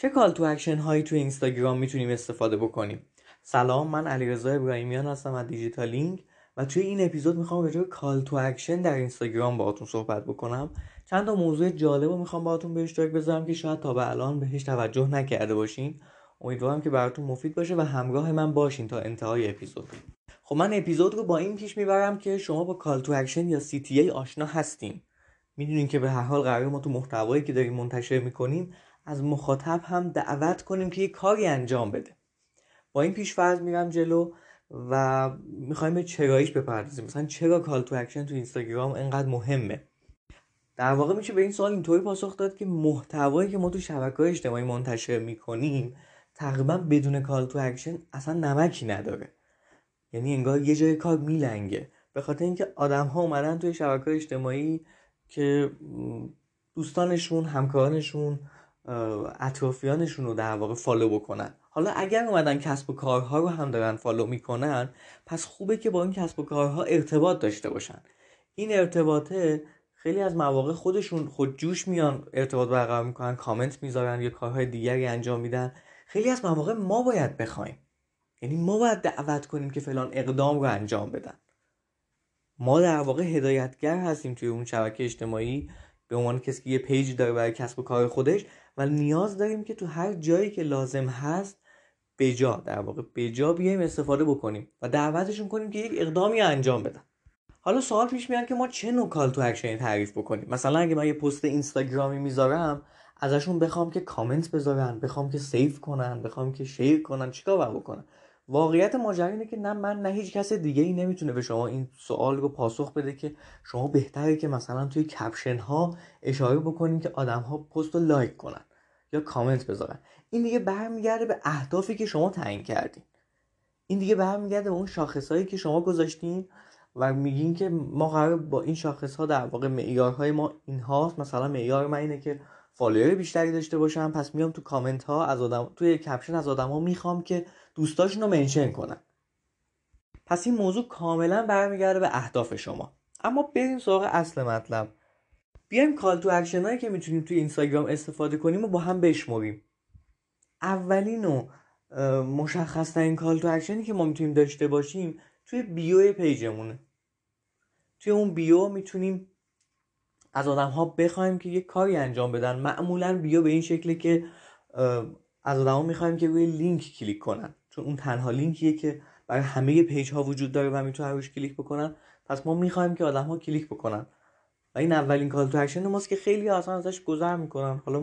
چه call to action هایی تو اینستاگرام می‌تونیم استفاده بکنیم؟ سلام من علیرضا ابراهیمیان هستم از دیجیتالینگ و توی این اپیزود می‌خوام راجع به call to action در اینستاگرام باهاتون صحبت بکنم. چند تا موضوع جالب رو می‌خوام باهاتون به اشتراک بذارم که شاید تا به الان بهش توجه نکرده باشین. امیدوارم که براتون مفید باشه و همراه من باشین تا انتهای اپیزود. خب من اپیزود رو با این پیش می‌برم که شما با call to action یا CTA آشنا هستین. می‌دونین که به هر حال قراره ما تو محتوایی که داریم منتشر می‌کنیم از مخاطب هم دعوت کنیم که یه کاری انجام بده. با این پیش فرض میرم جلو و می‌خوایم به چراییش بپردازیم. مثلا چرا call to action تو اینستاگرام انقدر مهمه؟ در واقع میشه به این سوال اینطوری پاسخ داد که محتوایی که ما تو شبکه اجتماعی منتشر می‌کنیم تقریبا بدون call to action اصلا نمکی نداره. یعنی انگار یه جای کار میلنگه. به خاطر اینکه آدم ها اومدن توی شبکه اجتماعی که دوستانشون همکارانشون اطرافیانشون رو در واقع follow بکنن. حالا اگر اومدن کسب و کارها رو هم دارن follow می‌کنن پس خوبه که با این کسب و کارها ارتباط داشته باشن. این ارتباطه خیلی از مواقع خودشون خود جوش میان ارتباط برقرار می‌کنن کامنت می‌ذارن یا کارهای دیگری انجام میدن. خیلی از مواقع ما باید بخوایم. یعنی ما باید دعوت کنیم که فلان اقدام رو انجام بدن. ما در واقع هدایتگر هستیم توی اون شبکه اجتماعی. به عنوان کسی که یه page داره برای کسب و کار خودش و نیاز داریم که تو هر جایی که لازم هست بجا در واقع بجا بیایم استفاده بکنیم و دعوتشون کنیم که یک اقدامی انجام بدن. حالا سوال پیش میاد که ما چه نوع call to action ی تعریف بکنیم؟ مثلا اگه من یه پست اینستاگرامی می‌ذارم ازشون بخوام که کامنت بذارن بخوام که save کنن بخوام که share کنن چیکار بکنن؟ واقعیت ماجرا اینه که نه من نه هیچ کس دیگه ای نمی‌تونه به شما این سوال رو پاسخ بده که شما بهتره که مثلا توی caption ها اشاره بکنین که آدم ها پست رو لایک کنن یا کامنت بذارن. این دیگه برمیگرده به اهدافی که شما تعیین کردین. این دیگه برمیگرده به اون شاخصهایی که شما گذاشتین و میگین که ما قراره با این شاخص ها در واقع معیارهای ما این هاست مثلا معیار من اینه که follower بیشتری داشته باشم پس میام تو کامنت ها از آدم توی caption از ها می‌خوام که دوستاشون رو mention کنن. پس این موضوع کاملا برمیگرده به اهداف شما. اما بریم سراغ اصل مطلب. بیایم call to action هایی که می‌تونیم توی اینستاگرام استفاده کنیم و با هم بشمریم. اولین و مشخص ترین call to action ی که ما می‌تونیم داشته باشیم توی bio page مونه. توی اون bio می‌تونیم از آدم ها بخوایم که یه کاری انجام بدن. معمولا bio به این شکله که از آدم ها می‌خوایم که روی لینک کلیک کنن. چون اون تنها لینکیه که برای همه page ها وجود داره و می‌تونن روش کلیک بکنن. پس ما می‌خوایم که آدم ها کلیک بکنن. و این اولین call to action ماست که خیلی اصلا ازش گذر می‌کنن. حالا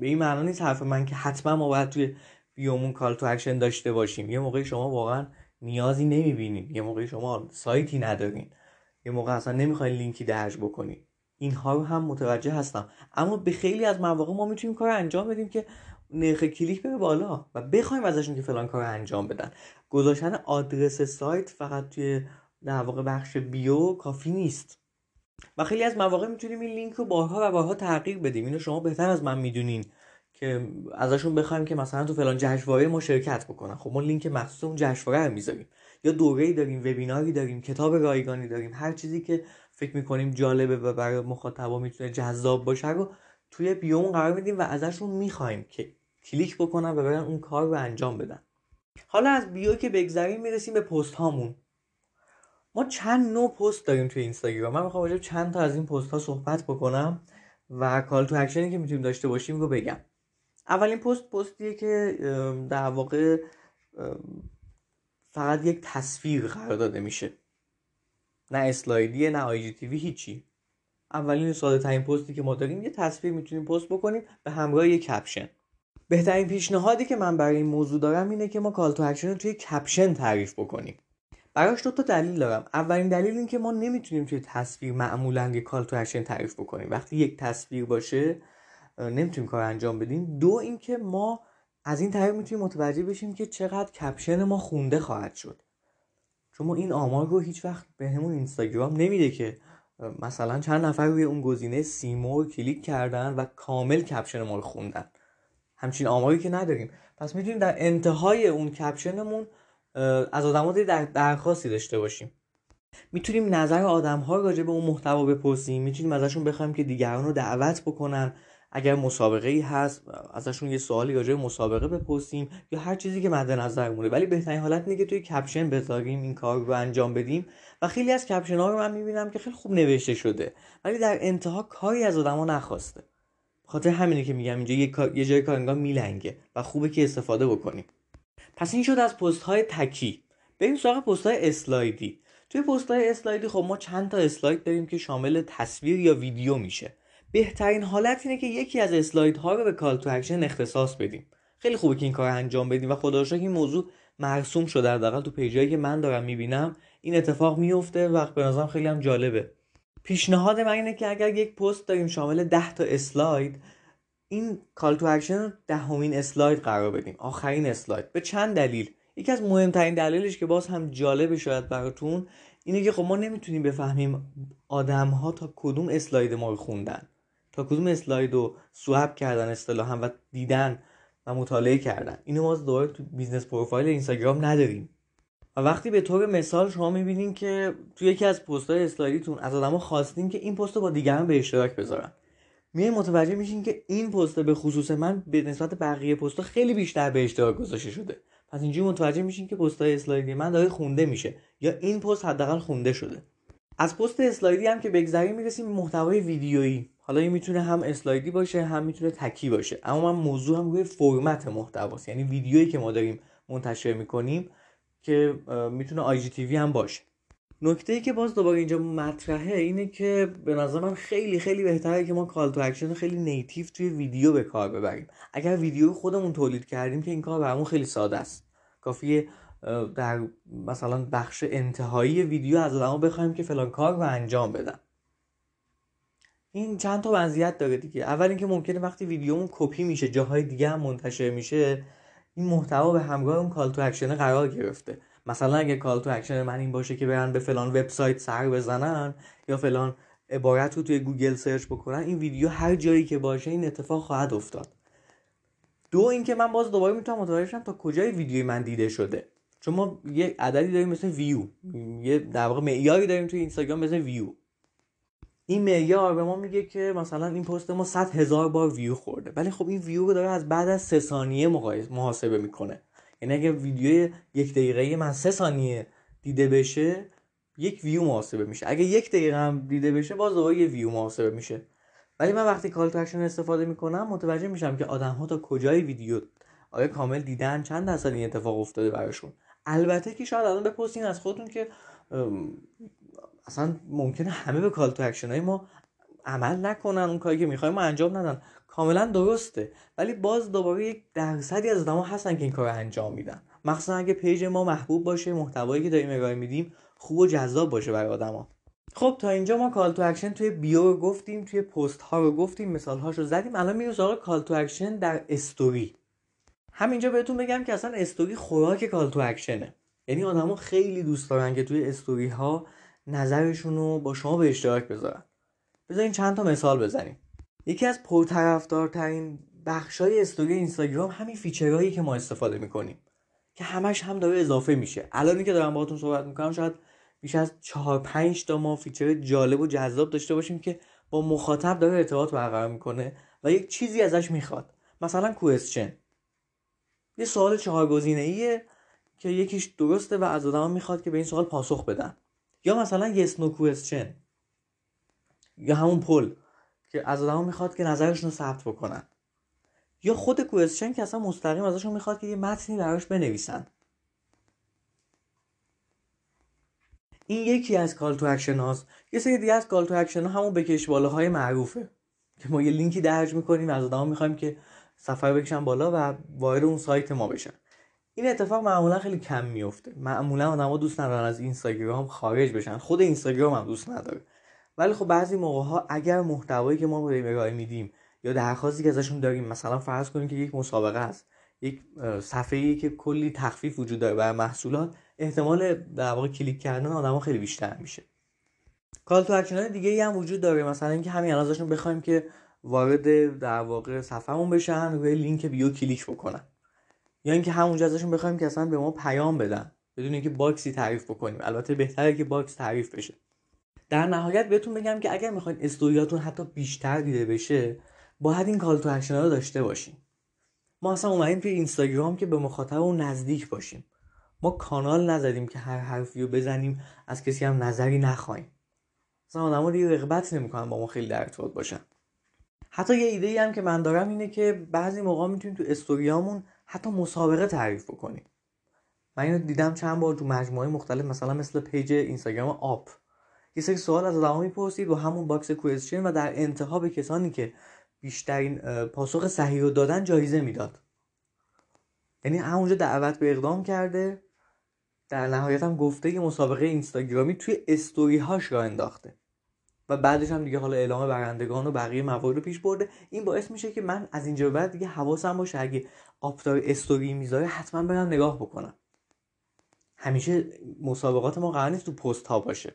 به این معنا نیست حرف من که حتما ما باید توی bio مون call to action داشته باشیم. یه موقعی شما واقعا نیازی نمی‌بینین. یه موقعی شما سایتی ندارین. یه موقع اصلا نمی‌خواین لینکی درج بکنین. اینها رو هم متوجه هستم. اما به خیلی از مواقع ما می‌تونیم کار انجام بدیم که نرخ کلیک بره بالا و بخوایم ازشون که فلان کار انجام بدن. گذاشتن آدرس سایت فقط توی در واقع بخش bio کافی نیست. و خیلی از مواقع می‌تونیم این لینک رو بارها و بارها تغییر بدیم. اینو شما بهتر از من می‌دونین که ازشون بخوایم که مثلا تو فلان جشنواره ما شرکت بکنن. خب ما لینک مخصوص اون جشنواره رو می‌ذاریم. یا دوره‌ای داریم وبیناری داریم کتاب رایگانی داریم. هر چیزی که فکر می‌کنیم جالبه و برای مخاطبا می‌تونه جذاب باشه رو توی bio م قرار میدیم و ازشون می‌خوایم که کلیک بکنن و برن اون کار رو انجام بدن. حالا از bio که بگذریم می‌رسیم به پست هامون ما چند نوع پست داریم توی اینستاگرام؟ من می‌خوام راجع چند تا از این پست ها صحبت بکنم و call to action ی که می‌تونیم داشته باشیم رو بگم. اولین پست پستیه که در واقع فقط یک تصویر قرار داده میشه. نه اسلایدیه نه IGTV هیچی. اولین ساده ترین پستی که ما داریم یه تصویر می‌تونیم پست بکنیم به همراه یه caption. بهترین پیشنهادی که من برای این موضوع دارم اینه که ما call to action رو توی caption تعریف بکنیم. براش دو تا دلیل دارم. اولین دلیل این که ما نمی‌تونیم توی تصویر معمولا یه call to action تعریف بکنیم. وقتی یک تصویر باشه نمی‌تونیم کار انجام بدیم. دو اینکه ما از این طریق می‌تونیم متوجه بشیم که چقدر caption ما خونده خواهد شد. چون ما این آمار رو هیچ وقت بهمون اینستاگرام نمیده که مثلا چند نفر روی اون گزینه see more کلیک کردن و کامل caption ما رو خوندن. همچین آماری که نداریم. پس می‌تونیم در انتهای اون caption مون از آدمات در درخواستی داشته باشیم. می‌تونیم نظر آدم ها راجع به اون محتوا بپرسیم. می‌تونیم ازشون بخوایم که دیگران رو دعوت بکنن. اگر مسابقه ای هست ازشون یه سوالی راجع مسابقه بپرسیم یا هر چیزی که مد نظر مونه. ولی بهترین حالت اینه که توی caption بذاریم این کار رو انجام بدیم. و خیلی از caption ها رو من می‌بینم که خیلی خوب نوشته شده. ولی در انتها کاری از آدما نخواسته. خاطر همینه که میگم اینجا یه, یه جای کار انگار میلنگه و خوبه که استفاده بکنیم. پس این شد از پست های تکی. بریم سراغ پست های اسلایدی. توی پست های اسلایدی خب ما چند تا اسلاید داریم که شامل تصویر یا ویدیو میشه. بهترین حالت اینه که یکی از اسلاید ها رو به call to action اختصاص بدیم. خیلی خوبه که این کار انجام بدیم و خدا این موضوع مرسوم شده. حداقل تو page ایی که من دارم می‌بینم این اتفاق میفته و به نظرم خیلی هم جالبه. پیشنهاد من اینه که اگر یک پست داریم شامل 10 تا اسلاید این call to action دهمین اسلاید قرار بدیم آخرین اسلاید. به چند دلیل؟ یکی از مهمترین دلیلش که باز هم جالبه شاید براتون اینه که خب ما نمی‌تونیم بفهمیم آدم ها تا کدوم اسلاید ما رو خوندن. تا کدوم اسلاید رو swipe کردن اصطلاحا و دیدن و مطالعه کردن. اینو ما دوباره تو business profile اینستاگرام نداریم. و وقتی به طور مثال شما می‌بینین که تو یکی از پست های اسلایدیتون از آدما خواستین که این پست رو با دیگران به اشتراک بذارن. میای متوجه میشین که این پست به خصوص من به نسبت بقیه پست خیلی بیشتر به اشتراک گذاشته شده. پس اینجوری متوجه میشین که پست های اسلایدی من داره خونده میشه یا این پست حداقل خونده شده. از پست اسلایدی هم که بگذریم می‌رسیم محتوای ویدیویی. حالا این می‌تونه هم اسلایدی باشه هم می‌تونه تکی باشه. اما من موضوع هم روی فرمت محتواست. یعنی ویدیویی که ما داریم منتشر می‌کنیم که می‌تونه IGTV هم باشه. نکته ای که باز دوباره اینجا مطرحه اینه که به نظر من خیلی خیلی بهتره که ما call to action خیلی native توی ویدیو به کار ببریم. اگر ویدیو خودمون تولید کردیم که این کار برامون خیلی ساده است. کافیه در مثلا بخش انتهایی ویدیو از آدما بخوایم که فلان کار رو انجام بدن. این چند تا مزیت داره دیگه. اول اینکه ممکنه وقتی ویدیومون کپی میشه جاهای دیگه هم منتشر میشه این محتوا به همراه اون call to action قرار گرفته. مثلا اگه call to action من این باشه که برن به فلان وبسایت سر بزنن یا فلان عبارت رو توی گوگل search بکنن این ویدیو هر جایی که باشه این اتفاق خواهد افتاد. دو اینکه من باز دوباره می‌تونم متوجه شم تا کجای ویدیوی من دیده شده. چون ما یه عددی داریم مثل ویو یه در واقع معیاری داریم توی اینستاگرام مثل ویو این معیار به ما میگه که مثلا این پست ما 100 هزار بار ویو خورده. ولی خب این ویو داره از بعد از سه ثانیه محاسبه می‌کنه. یعنی اگه ویدیو یک دقیقه من سه ثانیه دیده بشه یک ویو محاسبه میشه. اگه یک دقیقه هم دیده بشه باز دوباره یه ویو محاسبه میشه. ولی من وقتی call to استفاده می‌کنم متوجه میشم که آدم ها تا کجای ویدیو آیا کامل دیدن؟ چند درصد این اتفاق افتاده براشون؟ البته که شاید الان بپرسین از خودتون که اصلا ممکنه همه به call to action های ما عمل نکنن اون کاری که می‌خوایم ما انجام ندن. کاملا درسته. ولی باز دوباره یک درصدی از آدم‌ها هستن که این کار انجام میدن. مخصوصا اگه page ما محبوب باشه محتوایی که داریم ارائه میدیم خوب و جذاب باشه برای آدما. خب تا اینجا ما call to action توی bio رو گفتیم توی پست ها رو گفتیم مثال هاشو زدیم. الان میریم سراغ call to action در استوری همینجا بهتون بگم که اصلا استوری خوراک call to action ه یعنی آدما خیلی دوست دارن که توی استوری ها نظرشون رو با شما به اشتراک بذارن. بذارین چند تا مثال بزنیم. یکی از پرطرفدارترین بخشای استوری اینستاگرام همین feature هایی که ما استفاده می‌کنیم که همش هم داره اضافه میشه. الانی که دارم باهاتون صحبت می‌کنم شاید بیش از چهار پنج تا ما feature جالب و جذاب داشته باشیم که با مخاطب داره ارتباط برقرار می‌کنه و یک چیزی ازش می‌خواد. مثلا question یه سوال چهار گزینه ایه که یکیش درسته و از آدم می‌خواد که به این سوال پاسخ بدن. یا مثلا yes no question یا همون poll که از آدم می‌خواد که نظرشون رو ثبت بکنن. یا خود question که اصلا مستقیم ازشون می‌خواد که یه متنی براش بنویسن. این یکی از call to action هاست. یه سری دیگه از call to action ها همون بکش بالاهای معروفه. که ما یه لینکی درج می‌کنیم از آدم می‌خوایم که صفحه رو بکشن بالا و وارد اون سایت ما بشن. این اتفاق معمولا خیلی کم میفته معمولا آدما دوست ندارن از اینستاگرام خارج بشن. خود اینستاگرام هم دوست نداره. ولی خب بعضی موقع ها اگر محتوایی که ما به ارائه میدیم یا درخواستی که ازشون داریم مثلا فرض کنیم که یک مسابقه است یک صفحه ای که کلی تخفیف وجود داره بر محصولات احتمال در واقع کلیک کردن آدما خیلی بیشتر میشه. call to action دیگه ای هم وجود داره. مثلا اینکه همین الان ازشون بخوایم که وارد در واقع صفحمون بشن روی لینک bio کلیک بکنن. یا اینکه همونجا ازشون بخوایم که اصلا به ما پیام بدن. بدون اینکه box ی تعریف بکنیم. البته بهتره که box تعریف بشه. در نهایت بهتون بگم که اگر می‌خواین استوریاتون حتی بیشتر دیده بشه باید این call to action رو داشته باشیم ما اصلا اومدیم توی اینستاگرام که به مخاطب اون نزدیک باشیم. ما کانال نزدیم که هر حرفی رو بزنیم از کسی هم نظری نخوایم. اصلا آدم دیگه رغبت نمی‌کنن با ما خیلی در ارتباط باشن. حتی یه ایده ای هم که من دارم اینه که بعضی موقع می‌تونیم تو استوریامون حتی مسابقه تعریف بکنیم من اینو دیدم چند بار تو مجموعه مختلف مثلا مثل پیج اینستاگرام آپ. یه سری سوال از آدم‌ها می‌پرسید و همون box question و در انتها به کسانی که بیشترین پاسخ صحیح رو دادن جایزه می‌داد. یعنی همونجا دعوت به اقدام کرده در نهایت هم گفته یه مسابقه اینستاگرامی توی استوری هاش را انداخته. و بعدش هم دیگه حالا اعلام برندگان و بقیه موارد رو پیش برده. این باعث میشه که من از اینجا بعد دیگه حواسم باشه. اگه آپتار استوری می‌ذاره حتما برم نگاه بکنم. همیشه مسابقات ما قرار نیست تو پست ها باشه.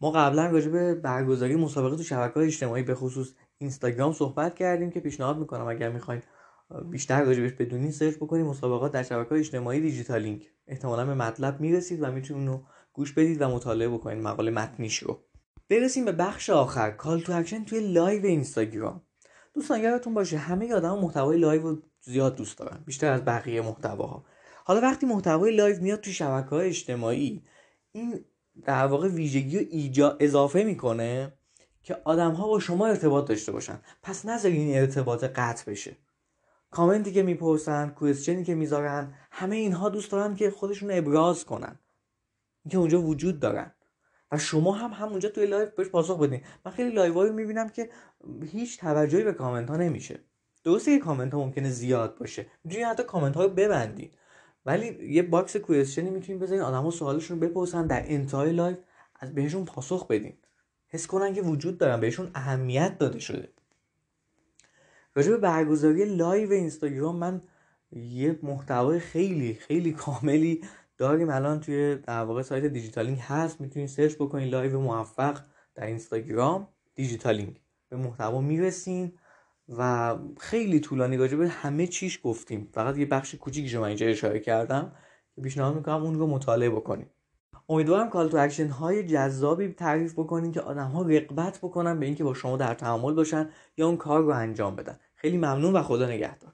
ما قبلا راجع به برگزاری مسابقه تو شبکه اجتماعی به خصوص اینستاگرام صحبت کردیم که پیشنهاد می‌کنم اگر می‌خواین بیشتر راجبش بدونین search بکنید مسابقات در شبکه اجتماعی دیجیتالینگ. احتمالا به مطلب می‌رسید و می‌تونید اونو گوش بدید و مطالعه بکنید مقاله متنیش رو. برسیم به بخش آخر. call to action توی لایو اینستاگرام. دوستان یادتون باشه همه آدم محتوای لایو رو زیاد دوست دارن بیشتر از بقیه محتواها. حالا وقتی محتوای لایو میاد تو شبکه های اجتماعی این در واقع ویژگی رو اینجا اضافه می‌کنه که آدم ها با شما ارتباط داشته باشن. پس نذارین این ارتباط قطع بشه. کامنتی که می‌پرسن question ی که می‌ذارن همه اینها دوست دارن که خودشون ابراز کنن. که اونجا وجود دارن. و شما هم همونجا توی لایو بهش پاسخ بدین. من خیلی لایو می‌بینم که هیچ توجهی به کامنت ها نمیشه. درسته که کامنت ها ممکنه زیاد باشه. می‌تونید حتی کامنت ها رو ببندین. ولی یه box question ی می‌تونید بذارین آدما سوالشون رو بپرسن در انتهای لایو از بهشون پاسخ بدین. حس کنن که وجود دارن بهشون اهمیت داده شده. راجع به برگزاری لایو اینستاگرام من یه محتوای خیلی خیلی کاملی داریم الان توی در واقع سایت دیجیتالینگ هست می‌تونید search بکنید لایو موفق در اینستاگرام دیجیتالینگ به محتوا می‌رسین و خیلی طولانی راجع به همه چیش گفتیم. فقط یه بخش کوچیکی من اینجا اشاره کردم که پیشنهاد می‌کنم اون رو مطالعه بکنیم امیدوارم call to action های جذابی تعریف بکنین که آدم ها رغبت بکنن به اینکه با شما در تعامل باشن یا اون کار رو انجام بدن. خیلی ممنون و خدا نگهدار.